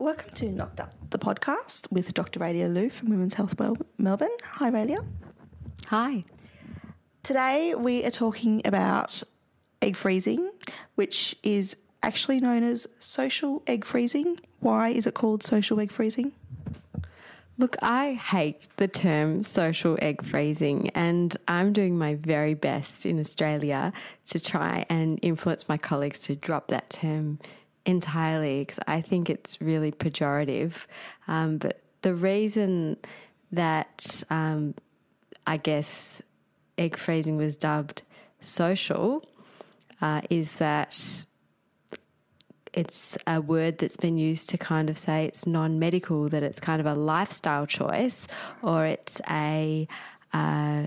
Welcome to Knocked Up, the podcast with Dr. Raelia Lew from Women's Health Melbourne. Hi, Raelia. Hi. Today we are talking about egg freezing, which is actually known as social egg freezing. Why is it called social egg freezing? Look, I hate the term social egg freezing, and I'm doing my very best in Australia to try and influence my colleagues to drop that term entirely because I think it's really pejorative. Um, but the reason that um, I guess egg freezing was dubbed social uh, is that it's a word that's been used to kind of say it's non-medical, that it's kind of a lifestyle choice, or it's a, uh,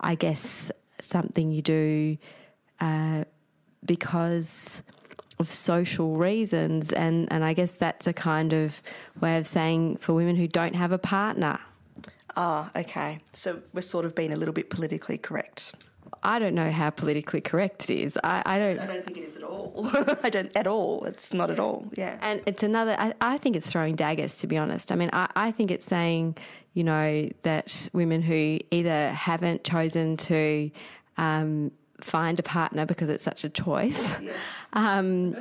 I guess, something you do uh, because of social reasons, and and I guess that's a kind of way of saying for women who don't have a partner. Ah, okay. So we're sort of being a little bit politically correct. I don't know how politically correct it is. I, I don't. I don't think it is at all. I don't at all. It's not at all. Yeah. And it's another, I, I think it's throwing daggers, to be honest. I mean, I, I think it's saying, you know, that women who either haven't chosen to um, find a partner because it's such a choice um,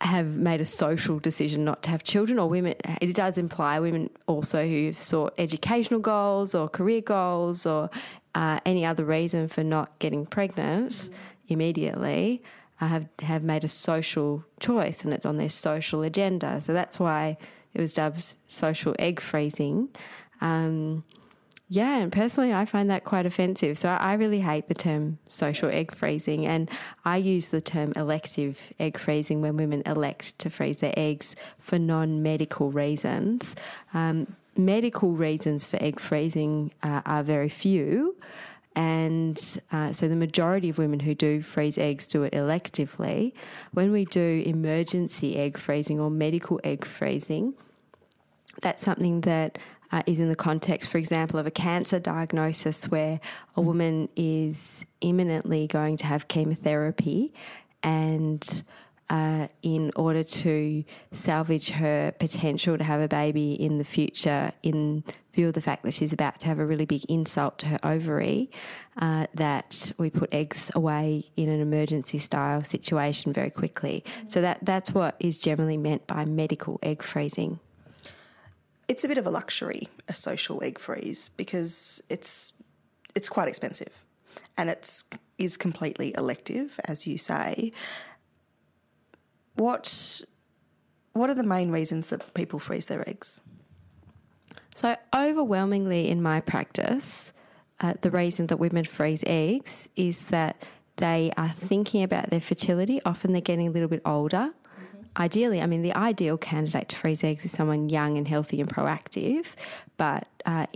have made a social decision not to have children, or women, it does imply women also who've sought educational goals or career goals or uh, any other reason for not getting pregnant mm. immediately uh, have have made a social choice and it's on their social agenda. So that's why it was dubbed social egg freezing. Um, yeah, and personally, I find that quite offensive. So I really hate the term social egg freezing, and I use the term elective egg freezing when women elect to freeze their eggs for non medical reasons. Um, medical reasons for egg freezing uh, are very few. And uh, so the majority of women who do freeze eggs do it electively. When we do emergency egg freezing or medical egg freezing, that's something that uh, is in the context, for example, of a cancer diagnosis where a woman is imminently going to have chemotherapy and uh, in order to salvage her potential to have a baby in the future, in view of the fact that she's about to have a really big insult to her ovary, uh, that we put eggs away in an emergency style situation very quickly. So that that's what is generally meant by medical egg freezing. It's a bit of a luxury, a social egg freeze, because it's it's quite expensive, and it's is completely elective, as you say. What what are the main reasons that people freeze their eggs? So, overwhelmingly in my practice, uh, the reason that women freeze eggs is that they are thinking about their fertility. Often they're getting a little bit older. Ideally, I mean, the ideal candidate to freeze eggs is someone young and healthy and proactive, but uh,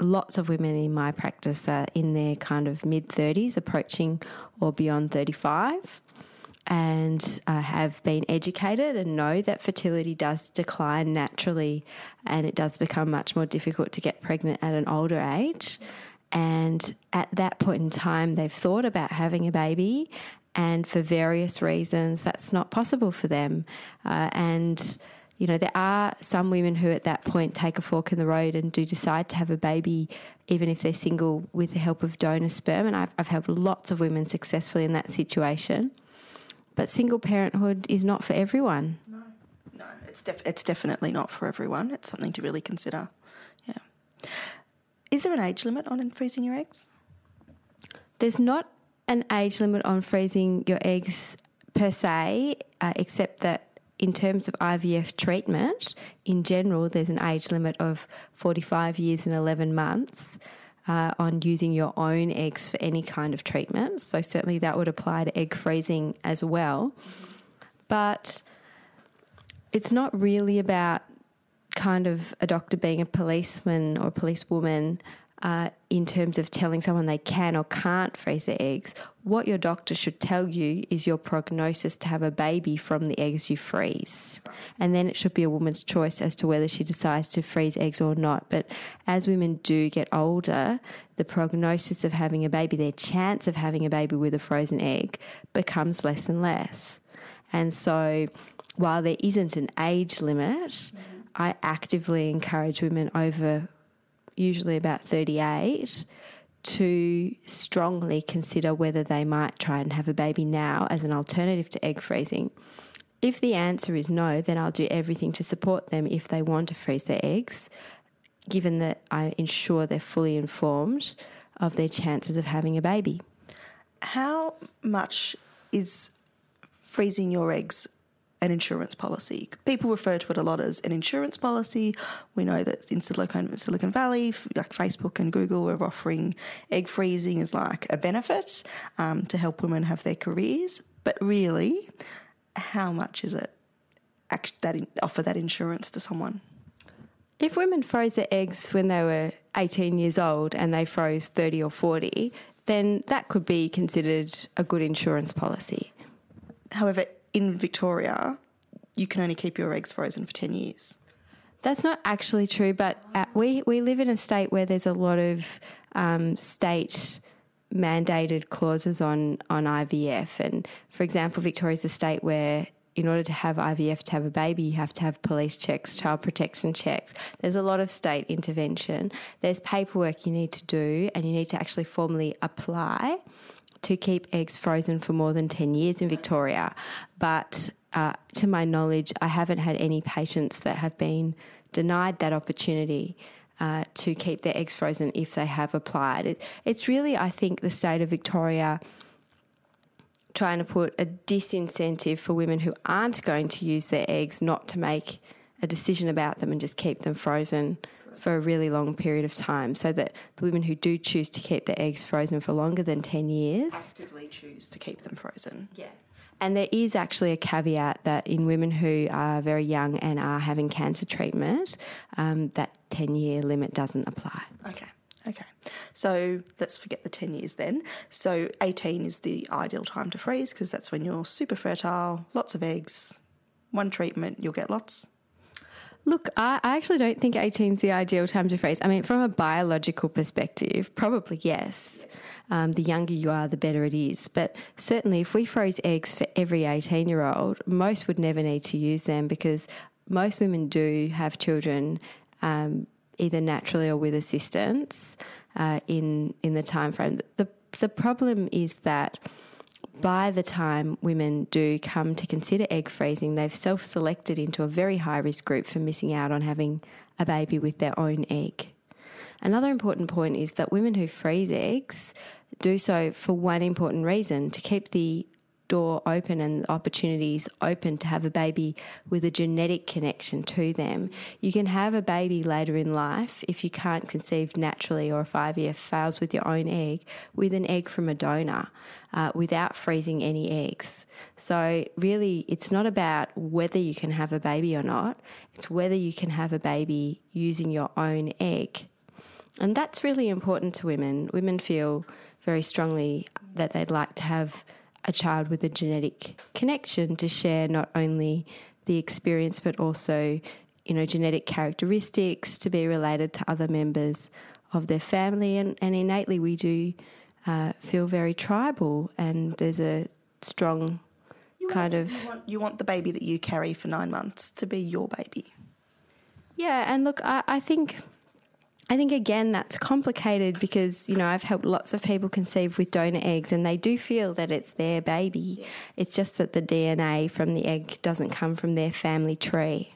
lots of women in my practice are in their kind of mid 30s, approaching or beyond 35 and uh, have been educated and know that fertility does decline naturally and it does become much more difficult to get pregnant at an older age. And at that point in time, they've thought about having a baby, and for various reasons, that's not possible for them. Uh, and you know, there are some women who at that point take a fork in the road and do decide to have a baby, even if they're single, with the help of donor sperm. And I've, I've helped lots of women successfully in that situation. But single parenthood is not for everyone. No, no, it's def- it's definitely not for everyone. It's something to really consider. Yeah. Is there an age limit on freezing your eggs? There's not an age limit on freezing your eggs per se, uh, except that in terms of IVF treatment, in general, there's an age limit of 45 years and 11 months uh, on using your own eggs for any kind of treatment. So, certainly that would apply to egg freezing as well. But it's not really about kind of a doctor being a policeman or a policewoman uh, in terms of telling someone they can or can't freeze their eggs. What your doctor should tell you is your prognosis to have a baby from the eggs you freeze. And then it should be a woman's choice as to whether she decides to freeze eggs or not. But as women do get older, the prognosis of having a baby, their chance of having a baby with a frozen egg, becomes less and less. And so while there isn't an age limit, I actively encourage women over usually about 38 to strongly consider whether they might try and have a baby now as an alternative to egg freezing. If the answer is no, then I'll do everything to support them if they want to freeze their eggs, given that I ensure they're fully informed of their chances of having a baby. How much is freezing your eggs an insurance policy. People refer to it a lot as an insurance policy. We know that in Silicon, Silicon Valley, like Facebook and Google, are offering egg freezing as like a benefit um, to help women have their careers. But really, how much is it that offer that insurance to someone? If women froze their eggs when they were 18 years old and they froze 30 or 40, then that could be considered a good insurance policy. However, in Victoria, you can only keep your eggs frozen for 10 years. That's not actually true, but we, we live in a state where there's a lot of um, state mandated clauses on, on IVF. And for example, Victoria is a state where in order to have IVF to have a baby, you have to have police checks, child protection checks. There's a lot of state intervention. There's paperwork you need to do, and you need to actually formally apply to keep eggs frozen for more than 10 years in Victoria. But uh, to my knowledge, I haven't had any patients that have been denied that opportunity. Uh, to keep their eggs frozen if they have applied. It, it's really, I think, the state of Victoria trying to put a disincentive for women who aren't going to use their eggs not to make a decision about them and just keep them frozen for a really long period of time so that the women who do choose to keep their eggs frozen for longer than 10 years actively choose to keep them frozen. Yeah. And there is actually a caveat that in women who are very young and are having cancer treatment, um, that 10 year limit doesn't apply. Okay. Okay. So let's forget the 10 years then. So 18 is the ideal time to freeze because that's when you're super fertile, lots of eggs, one treatment, you'll get lots. Look, I, I actually don't think 18 is the ideal time to freeze. I mean, from a biological perspective, probably yes. Um, the younger you are, the better it is. But certainly, if we froze eggs for every 18 year old, most would never need to use them because most women do have children um, either naturally or with assistance uh, in in the time frame. The the problem is that by the time women do come to consider egg freezing, they've self selected into a very high risk group for missing out on having a baby with their own egg. Another important point is that women who freeze eggs do so for one important reason to keep the door open and opportunities open to have a baby with a genetic connection to them. You can have a baby later in life if you can't conceive naturally or if IVF fails with your own egg with an egg from a donor uh, without freezing any eggs. So, really, it's not about whether you can have a baby or not, it's whether you can have a baby using your own egg. And that's really important to women. Women feel very strongly that they'd like to have a child with a genetic connection to share not only the experience but also you know genetic characteristics to be related to other members of their family. And, and innately we do uh, feel very tribal and there's a strong you kind want, of you want, you want, the baby that you carry for nine months to be your baby. Yeah and look I, I think I think again that's complicated because you know I've helped lots of people conceive with donor eggs and they do feel that it's their baby. Yes. It's just that the DNA from the egg doesn't come from their family tree.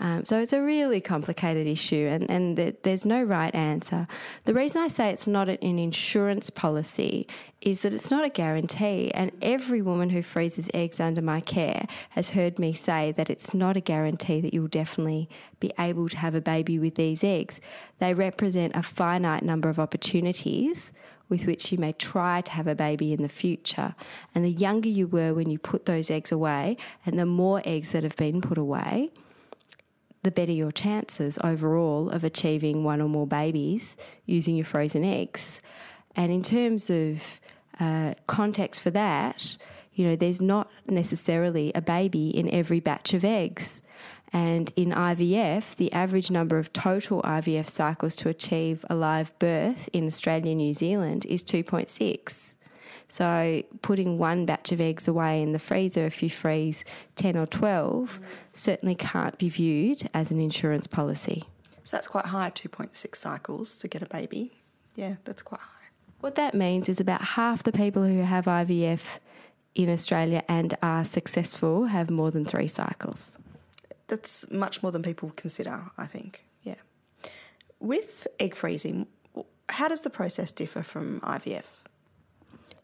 Um, so it's a really complicated issue, and, and the, there's no right answer. The reason I say it's not an insurance policy is that it's not a guarantee, and every woman who freezes eggs under my care has heard me say that it's not a guarantee that you'll definitely be able to have a baby with these eggs. They represent a finite number of opportunities with which you may try to have a baby in the future. And the younger you were when you put those eggs away, and the more eggs that have been put away, the better your chances overall of achieving one or more babies using your frozen eggs. And in terms of uh, context for that, you know, there's not necessarily a baby in every batch of eggs. And in IVF, the average number of total IVF cycles to achieve a live birth in Australia and New Zealand is 2.6. So putting one batch of eggs away in the freezer if you freeze 10 or 12 certainly can't be viewed as an insurance policy. So that's quite high, 2.6 cycles to get a baby. Yeah, that's quite high. What that means is about half the people who have IVF in Australia and are successful have more than three cycles. That's much more than people consider, I think. Yeah. With egg freezing, how does the process differ from IVF?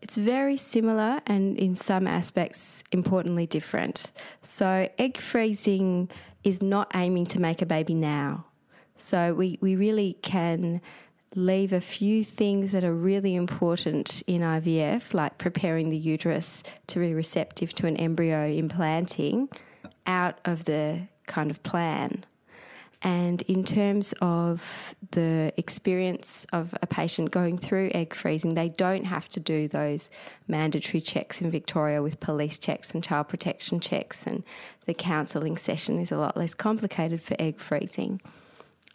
It's very similar and in some aspects importantly different. So, egg freezing is not aiming to make a baby now. So, we, we really can leave a few things that are really important in IVF, like preparing the uterus to be receptive to an embryo implanting, out of the kind of plan. And in terms of the experience of a patient going through egg freezing, they don't have to do those mandatory checks in Victoria with police checks and child protection checks, and the counselling session is a lot less complicated for egg freezing.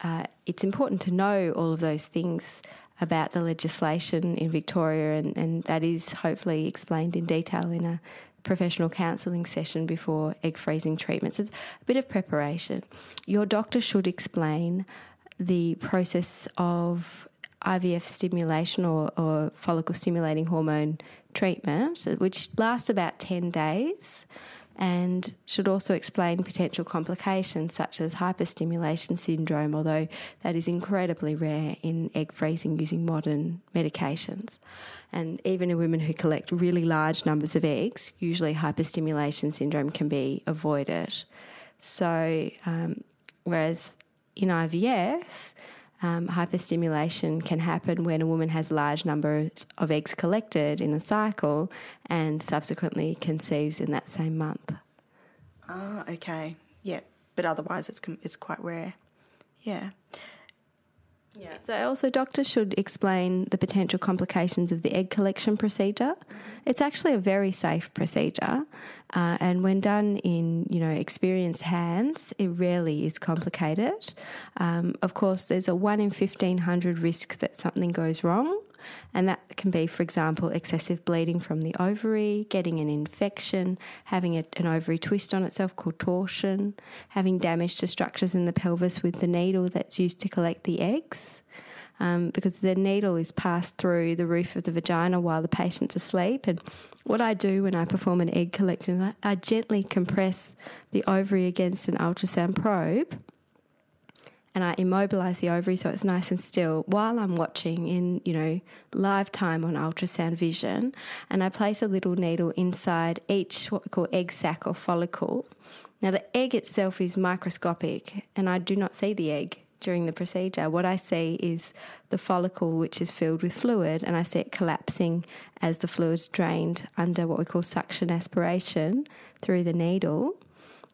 Uh, it's important to know all of those things about the legislation in Victoria, and, and that is hopefully explained in detail in a professional counselling session before egg freezing treatments. It's a bit of preparation. Your doctor should explain the process of IVF stimulation or, or follicle stimulating hormone treatment, which lasts about 10 days and should also explain potential complications such as hyperstimulation syndrome, although that is incredibly rare in egg freezing using modern medications. And even in women who collect really large numbers of eggs, usually hyperstimulation syndrome can be avoided. So, um, whereas in IVF, um, hyperstimulation can happen when a woman has large numbers of eggs collected in a cycle and subsequently conceives in that same month. Ah, okay. Yeah, but otherwise it's it's quite rare. Yeah. Yeah. So also doctors should explain the potential complications of the egg collection procedure. It's actually a very safe procedure, uh, and when done in you know experienced hands, it rarely is complicated. Um, of course, there's a one in fifteen hundred risk that something goes wrong. And that can be, for example, excessive bleeding from the ovary, getting an infection, having a, an ovary twist on itself called torsion, having damage to structures in the pelvis with the needle that's used to collect the eggs. Um, because the needle is passed through the roof of the vagina while the patient's asleep. And what I do when I perform an egg collection, I, I gently compress the ovary against an ultrasound probe and I immobilize the ovary so it's nice and still while I'm watching in, you know, live time on ultrasound vision. And I place a little needle inside each what we call egg sac or follicle. Now, the egg itself is microscopic, and I do not see the egg during the procedure. What I see is the follicle, which is filled with fluid, and I see it collapsing as the fluid's drained under what we call suction aspiration through the needle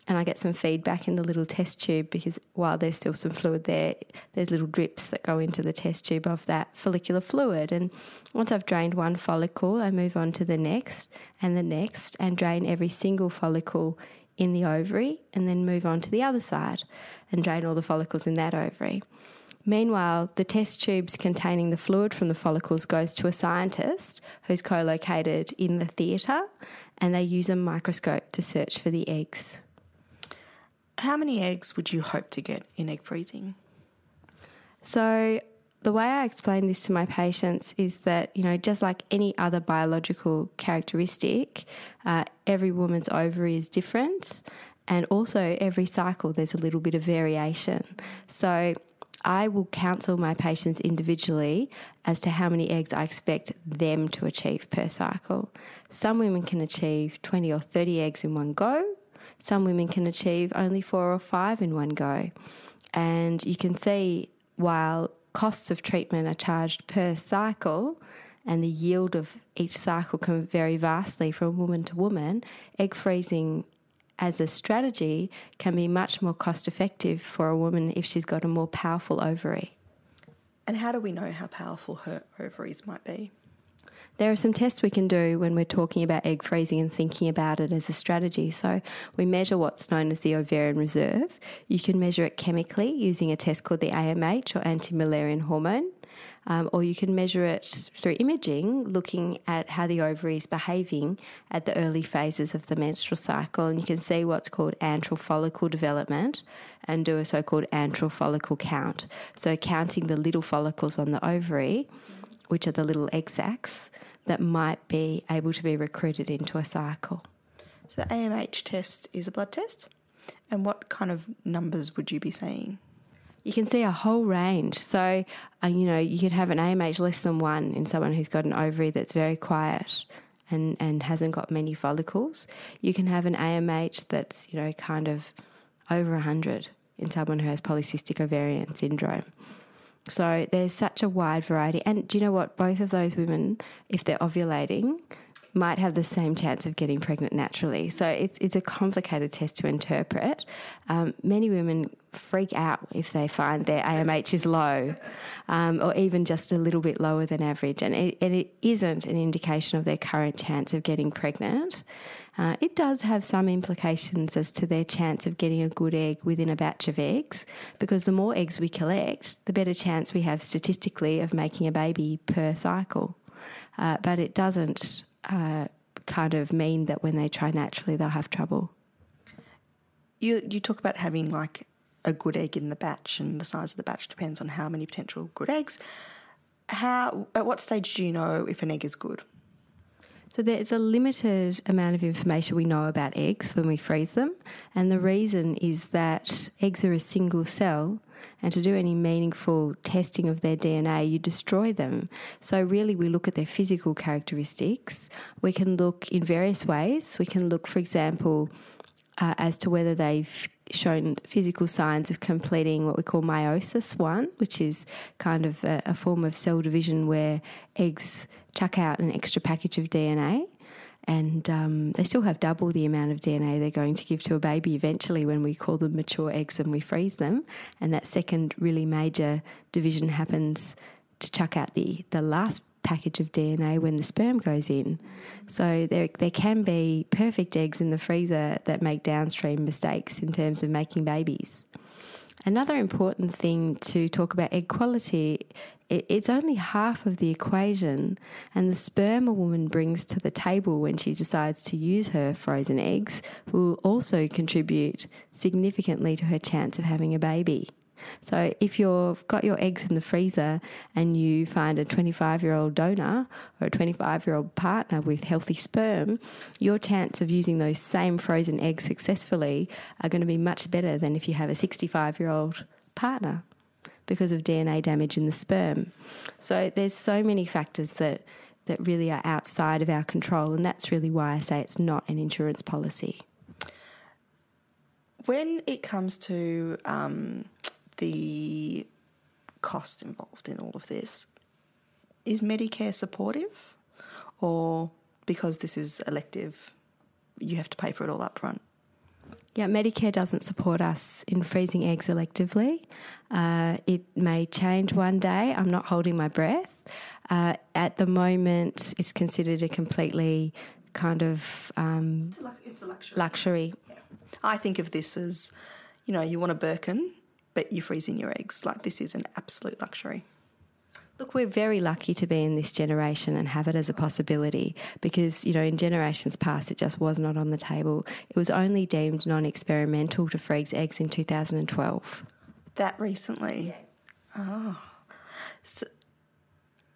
and I get some feedback in the little test tube because while there's still some fluid there, there's little drips that go into the test tube of that follicular fluid. And once I've drained one follicle, I move on to the next and the next and drain every single follicle in the ovary and then move on to the other side and drain all the follicles in that ovary. Meanwhile, the test tubes containing the fluid from the follicles goes to a scientist who's co-located in the theatre and they use a microscope to search for the eggs. How many eggs would you hope to get in egg freezing? So, the way I explain this to my patients is that, you know, just like any other biological characteristic, uh, every woman's ovary is different. And also, every cycle, there's a little bit of variation. So, I will counsel my patients individually as to how many eggs I expect them to achieve per cycle. Some women can achieve 20 or 30 eggs in one go, some women can achieve only four or five in one go. And you can see while costs of treatment are charged per cycle, and the yield of each cycle can vary vastly from woman to woman, egg freezing as a strategy can be much more cost effective for a woman if she's got a more powerful ovary. And how do we know how powerful her ovaries might be? There are some tests we can do when we're talking about egg freezing and thinking about it as a strategy. So, we measure what's known as the ovarian reserve. You can measure it chemically using a test called the AMH or anti Mullerian hormone. um, or you can measure it through imaging, looking at how the ovary is behaving at the early phases of the menstrual cycle. And you can see what's called antral follicle development and do a so called antral follicle count. So, counting the little follicles on the ovary, which are the little egg sacs that might be able to be recruited into a cycle. So the AMH test is a blood test. And what kind of numbers would you be seeing? You can see a whole range. So, uh, you know, you could have an AMH less than one in someone who's got an ovary that's very quiet and, and hasn't got many follicles. You can have an AMH that's, you know, kind of over 100 in someone who has polycystic ovarian syndrome. So there's such a wide variety. And do you know what? Both of those women, if they're ovulating, might have the same chance of getting pregnant naturally. So it's, it's a complicated test to interpret. Um, many women freak out if they find their AMH is low um, or even just a little bit lower than average. And it, and it isn't an indication of their current chance of getting pregnant. Uh, it does have some implications as to their chance of getting a good egg within a batch of eggs because the more eggs we collect, the better chance we have statistically of making a baby per cycle. Uh, but it doesn't uh, kind of mean that when they try naturally, they'll have trouble. You you talk about having like a good egg in the batch, and the size of the batch depends on how many potential good eggs. How at what stage do you know if an egg is good? So there's a limited amount of information we know about eggs when we freeze them, and the reason is that eggs are a single cell, and to do any meaningful testing of their DNA, you destroy them. So really, we look at their physical characteristics. We can look in various ways. We can look, for example, uh, as to whether they've shown physical signs of completing what we call meiosis one, which is kind of a, a form of cell division where eggs chuck out an extra package of DNA and um, they still have double the amount of DNA they're going to give to a baby eventually when we call them mature eggs and we freeze them. And that second really major division happens to chuck out the, the last package of DNA when the sperm goes in. So there, there can be perfect eggs in the freezer that make downstream mistakes in terms of making babies. Another important thing to talk about egg quality, it, it's only half of the equation, and the sperm a woman brings to the table when she decides to use her frozen eggs will also contribute significantly to her chance of having a baby. So if you've got your eggs in the freezer and you find a 25 year old donor or a 25 year old partner with healthy sperm, your chance of using those same frozen eggs successfully are going to be much better than if you have a 65 year old partner because of DNA damage in the sperm. So there's so many factors that that really are outside of our control and that's really why I say it's not an insurance policy. When it comes to um, the cost involved in all of this. Is Medicare supportive, or because this is elective, you have to pay for it all up front? Yeah, Medicare doesn't support us in freezing eggs electively. Uh, it may change one day. I'm not holding my breath. Uh, at the moment, it's considered a completely kind of um, it's, a, it's a luxury. luxury. Yeah. I think of this as, you know, you want a Birkin, but you're freezing your eggs. Like this is an absolute luxury. Look, we're very lucky to be in this generation and have it as a possibility because, you know, in generations past, it just was not on the table. It was only deemed non experimental to freeze eggs in 2012. That recently? Oh. So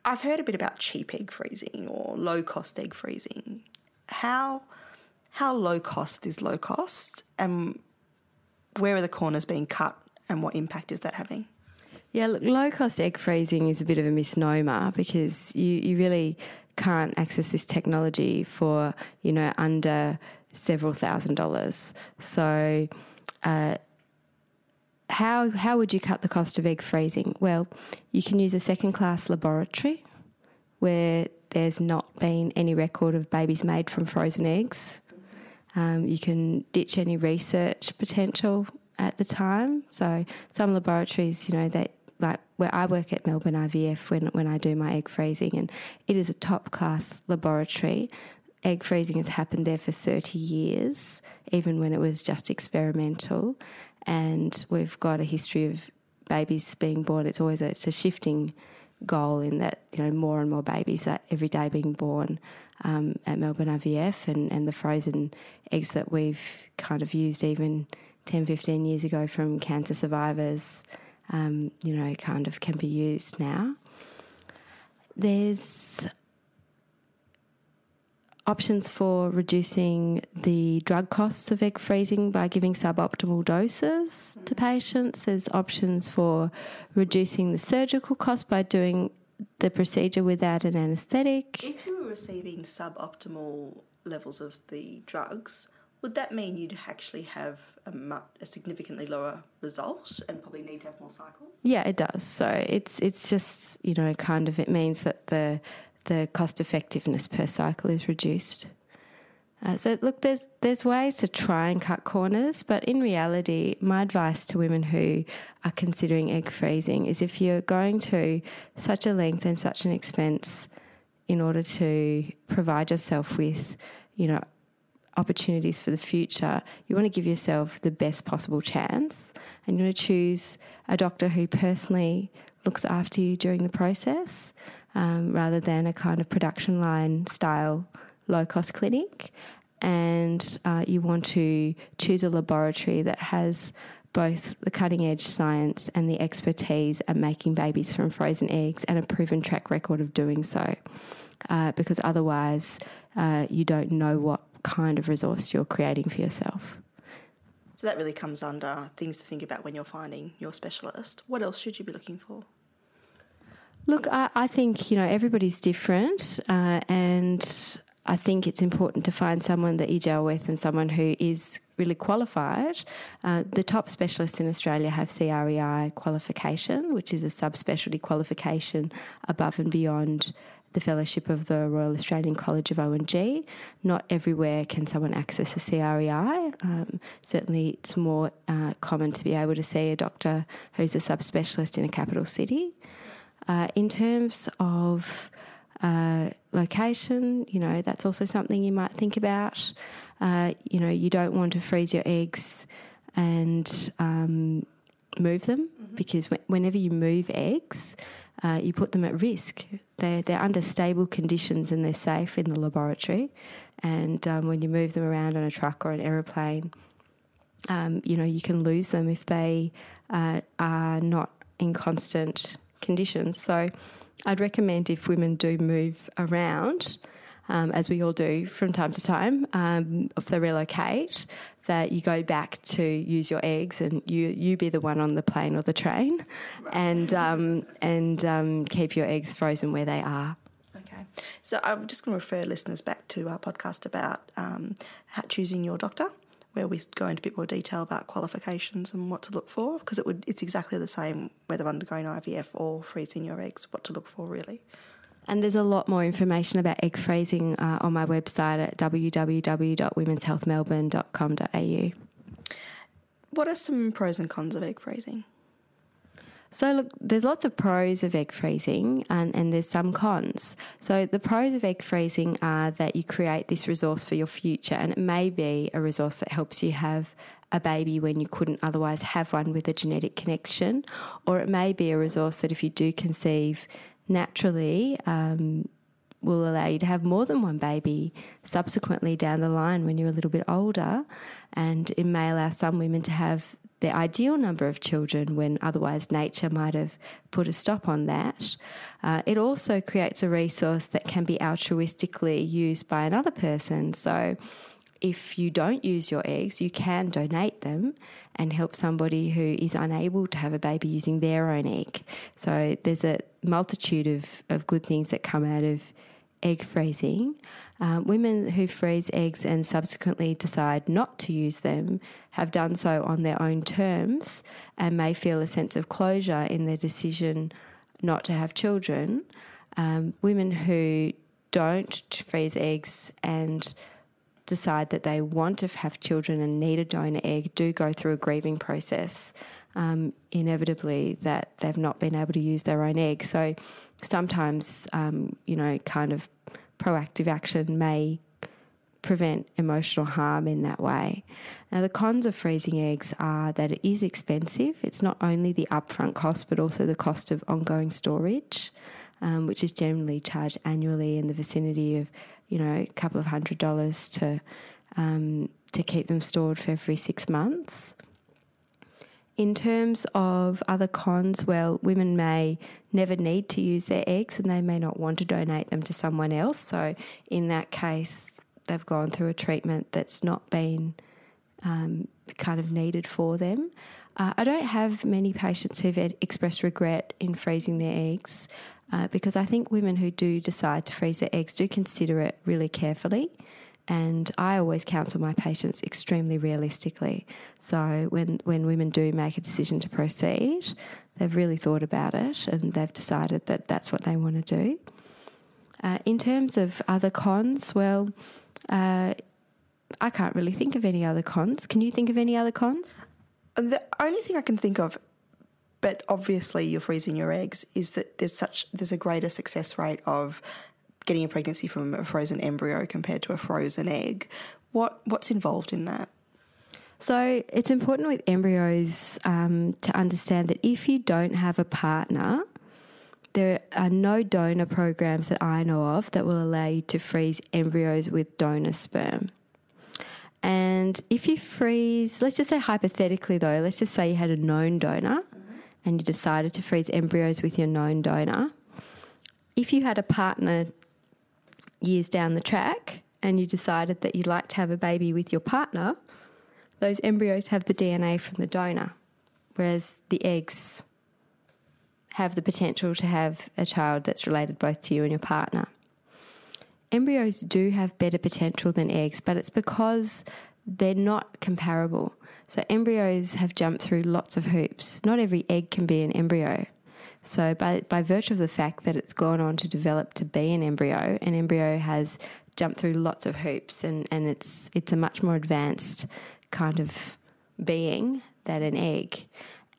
I've heard a bit about cheap egg freezing or low cost egg freezing. How, how low cost is low cost and where are the corners being cut and what impact is that having? Yeah, look, low cost egg freezing is a bit of a misnomer because you, you really can't access this technology for, you know, under several thousand dollars. So, uh, how, how would you cut the cost of egg freezing? Well, you can use a second class laboratory where there's not been any record of babies made from frozen eggs. Um, you can ditch any research potential at the time. So some laboratories, you know, that like where I work at Melbourne IVF when when I do my egg freezing, and it is a top class laboratory. Egg freezing has happened there for 30 years, even when it was just experimental. And we've got a history of babies being born. It's always a, it's a shifting goal in that you know more and more babies are every day being born um, at Melbourne IVF and, and the frozen eggs that we've kind of used even 10, 15 years ago from cancer survivors, um, you know, kind of can be used now. There's options for reducing the drug costs of egg freezing by giving suboptimal doses to patients. There's options for reducing the surgical cost by doing the procedure without an anaesthetic. If you were receiving suboptimal levels of the drugs, would that mean you'd actually have a, mu- a significantly lower result and probably need to have more cycles? Yeah, it does. So it's it's just you know kind of it means that the the cost effectiveness per cycle is reduced. Uh, so look, there's there's ways to try and cut corners, but in reality, my advice to women who are considering egg freezing is if you're going to such a length and such an expense in order to provide yourself with, you know, opportunities for the future, you want to give yourself the best possible chance, and you want to choose a doctor who personally looks after you during the process um, rather than a kind of production line style low cost clinic. And uh, you want to choose a laboratory that has both the cutting edge science and the expertise at making babies from frozen eggs and a proven track record of doing so. Uh, because otherwise, uh, you don't know what kind of resource you're creating for yourself. So that really comes under things to think about when you're finding your specialist. What else should you be looking for? Look, I, I think, you know, everybody's different uh, and I think it's important to find someone that you gel with and someone who is really qualified. Uh, the top specialists in Australia have CREI qualification, which is a subspecialty qualification above and beyond the fellowship of the Royal Australian College of O&G. Not everywhere can someone access a CREI. Um, certainly, it's more uh, common to be able to see a doctor who's a subspecialist in a capital city. Uh, in terms of uh, location, you know, that's also something you might think about. Uh, you know, you don't want to freeze your eggs and um, move them mm-hmm. because whenever you move eggs, uh, you put them at risk. They're, they're under stable conditions and they're safe in the laboratory. And um, when you move them around on a truck or an aeroplane, um, you know, you can lose them if they uh, are not in constant conditions. So I'd recommend if women do move around, um, as we all do from time to time, um, if they relocate, that you go back to use your eggs and you, you be the one on the plane or the train and, um, and um, keep your eggs frozen where they are. Okay. So I'm just going to refer listeners back to our podcast about um, choosing your doctor where we go into a bit more detail about qualifications and what to look for because it would it's exactly the same whether undergoing IVF or freezing your eggs what to look for really and there's a lot more information about egg freezing uh, on my website at www.womenshealthmelbourne.com.au what are some pros and cons of egg freezing so, look, there's lots of pros of egg freezing and, and there's some cons. So, the pros of egg freezing are that you create this resource for your future, and it may be a resource that helps you have a baby when you couldn't otherwise have one with a genetic connection, or it may be a resource that if you do conceive naturally, um, will allow you to have more than one baby subsequently down the line when you're a little bit older. And it may allow some women to have the ideal number of children when otherwise nature might have put a stop on that. Uh, it also creates a resource that can be altruistically used by another person. So if you don't use your eggs, you can donate them and help somebody who is unable to have a baby using their own egg. So there's a multitude of, of good things that come out of egg freezing. Um, women who freeze eggs and subsequently decide not to use them have done so on their own terms and may feel a sense of closure in their decision not to have children. Um, women who don't freeze eggs and decide that they want to have children and need a donor egg do go through a grieving process. Um, inevitably, that they've not been able to use their own egg. So sometimes, um, you know, kind of proactive action may prevent emotional harm in that way. Now, the cons of freezing eggs are that it is expensive. It's not only the upfront cost, but also the cost of ongoing storage, um, which is generally charged annually in the vicinity of, you know, a couple of hundred dollars to um, to keep them stored for every six months. In terms of other cons, well, women may never need to use their eggs and they may not want to donate them to someone else. So, in that case, they've gone through a treatment that's not been um, kind of needed for them. Uh, I don't have many patients who've expressed regret in freezing their eggs uh, because I think women who do decide to freeze their eggs do consider it really carefully. And I always counsel my patients extremely realistically. So when, when women do make a decision to proceed, they've really thought about it and they've decided that that's what they want to do. Uh, in terms of other cons, well, uh, I can't really think of any other cons. Can you think of any other cons? The only thing I can think of, but obviously you're freezing your eggs, is that there's such there's a greater success rate of getting a pregnancy from a frozen embryo compared to a frozen egg. What what's involved in that? So it's important with embryos um, to understand that if you don't have a partner, there are no donor programs that I know of that will allow you to freeze embryos with donor sperm. And if you freeze, let's just say hypothetically though, let's just say you had a known donor. And you decided to freeze embryos with your known donor. If you had a partner years down the track and you decided that you'd like to have a baby with your partner, those embryos have the DNA from the donor, whereas the eggs have the potential to have a child that's related both to you and your partner. Embryos do have better potential than eggs, but it's because they're not comparable. So, embryos have jumped through lots of hoops. Not every egg can be an embryo. So, by, by virtue of the fact that it's gone on to develop to be an embryo, an embryo has jumped through lots of hoops and, and it's, it's a much more advanced kind of being than an egg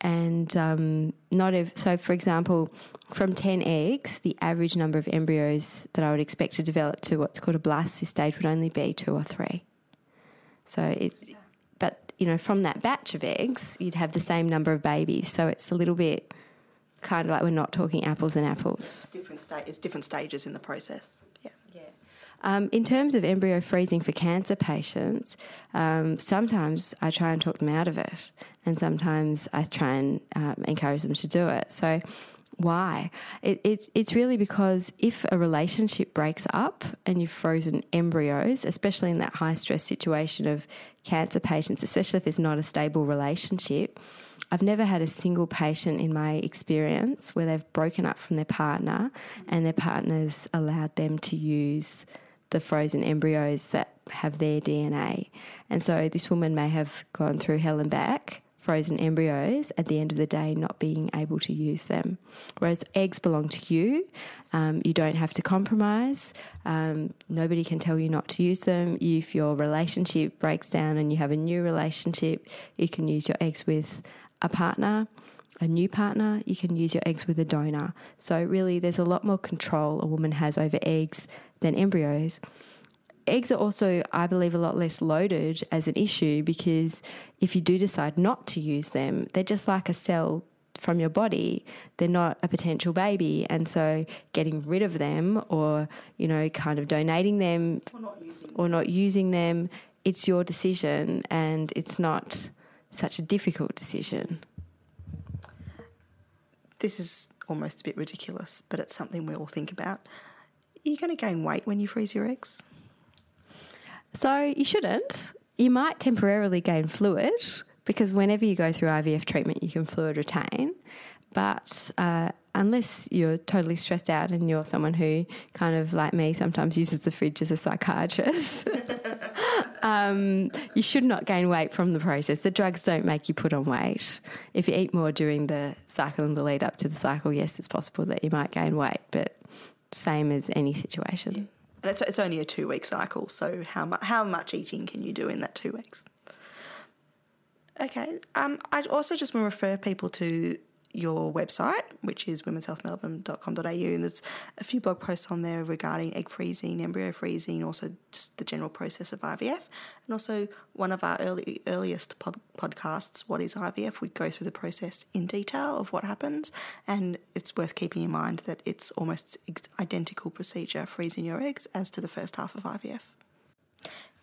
and um, not if, so for example from 10 eggs the average number of embryos that i would expect to develop to what's called a blastocyst stage would only be two or three so it but you know from that batch of eggs you'd have the same number of babies. So it's a little bit kind of like we're not talking apples and apples. Different sta- it's different stages in the process. Yeah. Yeah. Um, in terms of embryo freezing for cancer patients, um, sometimes I try and talk them out of it, and sometimes I try and um, encourage them to do it. So, why? It, it's it's really because if a relationship breaks up and you've frozen embryos, especially in that high stress situation of cancer patients, especially if it's not a stable relationship. I've never had a single patient in my experience where they've broken up from their partner and their partner's allowed them to use the frozen embryos that have their DNA. And so this woman may have gone through hell and back, frozen embryos, at the end of the day, not being able to use them. Whereas eggs belong to you, um, you don't have to compromise. Um, nobody can tell you not to use them. If your relationship breaks down and you have a new relationship, you can use your eggs with a partner a new partner, you can use your eggs with a donor. So, really, there's a lot more control a woman has over eggs than embryos. Eggs are also, I believe, a lot less loaded as an issue because if you do decide not to use them, they're just like a cell from your body. They're not a potential baby. And so getting rid of them or, you know, kind of donating them or not using, or not using them, it's your decision and it's not such a difficult decision. This is almost a bit ridiculous, but it's something we all think about. Are you going to gain weight when you freeze your eggs? So you shouldn't. You might temporarily gain fluid because whenever you go through IVF treatment, you can fluid retain. But uh, unless you're totally stressed out and you're someone who, kind of like me, sometimes uses the fridge as a psychiatrist, um, you should not gain weight from the process. The drugs don't make you put on weight. If you eat more during the cycle and the lead up to the cycle, yes, it's possible that you might gain weight, but same as any situation. Yeah. It's, it's only a two week cycle, so how, mu- how much eating can you do in that two weeks? Okay. Um, I also just want to refer people to your website, which is womenshealthmelbourne.com.au, and there's a few blog posts on there regarding egg freezing, embryo freezing, also just the general process of IVF, and also one of our early earliest pod- podcasts, "What is IVF?" We go through the process in detail of what happens, and it's worth keeping in mind that it's almost identical procedure freezing your eggs as to the first half of IVF.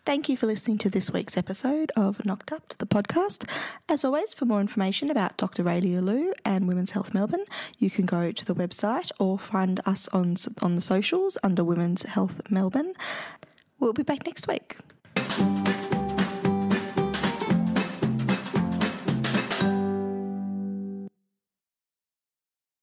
Thank you for listening to this week's episode of Knocked Up, the podcast. As always, for more information about Dr. Raelia Lew and Women's Health Melbourne, you can go to the website or find us on, on the socials under Women's Health Melbourne. We'll be back next week.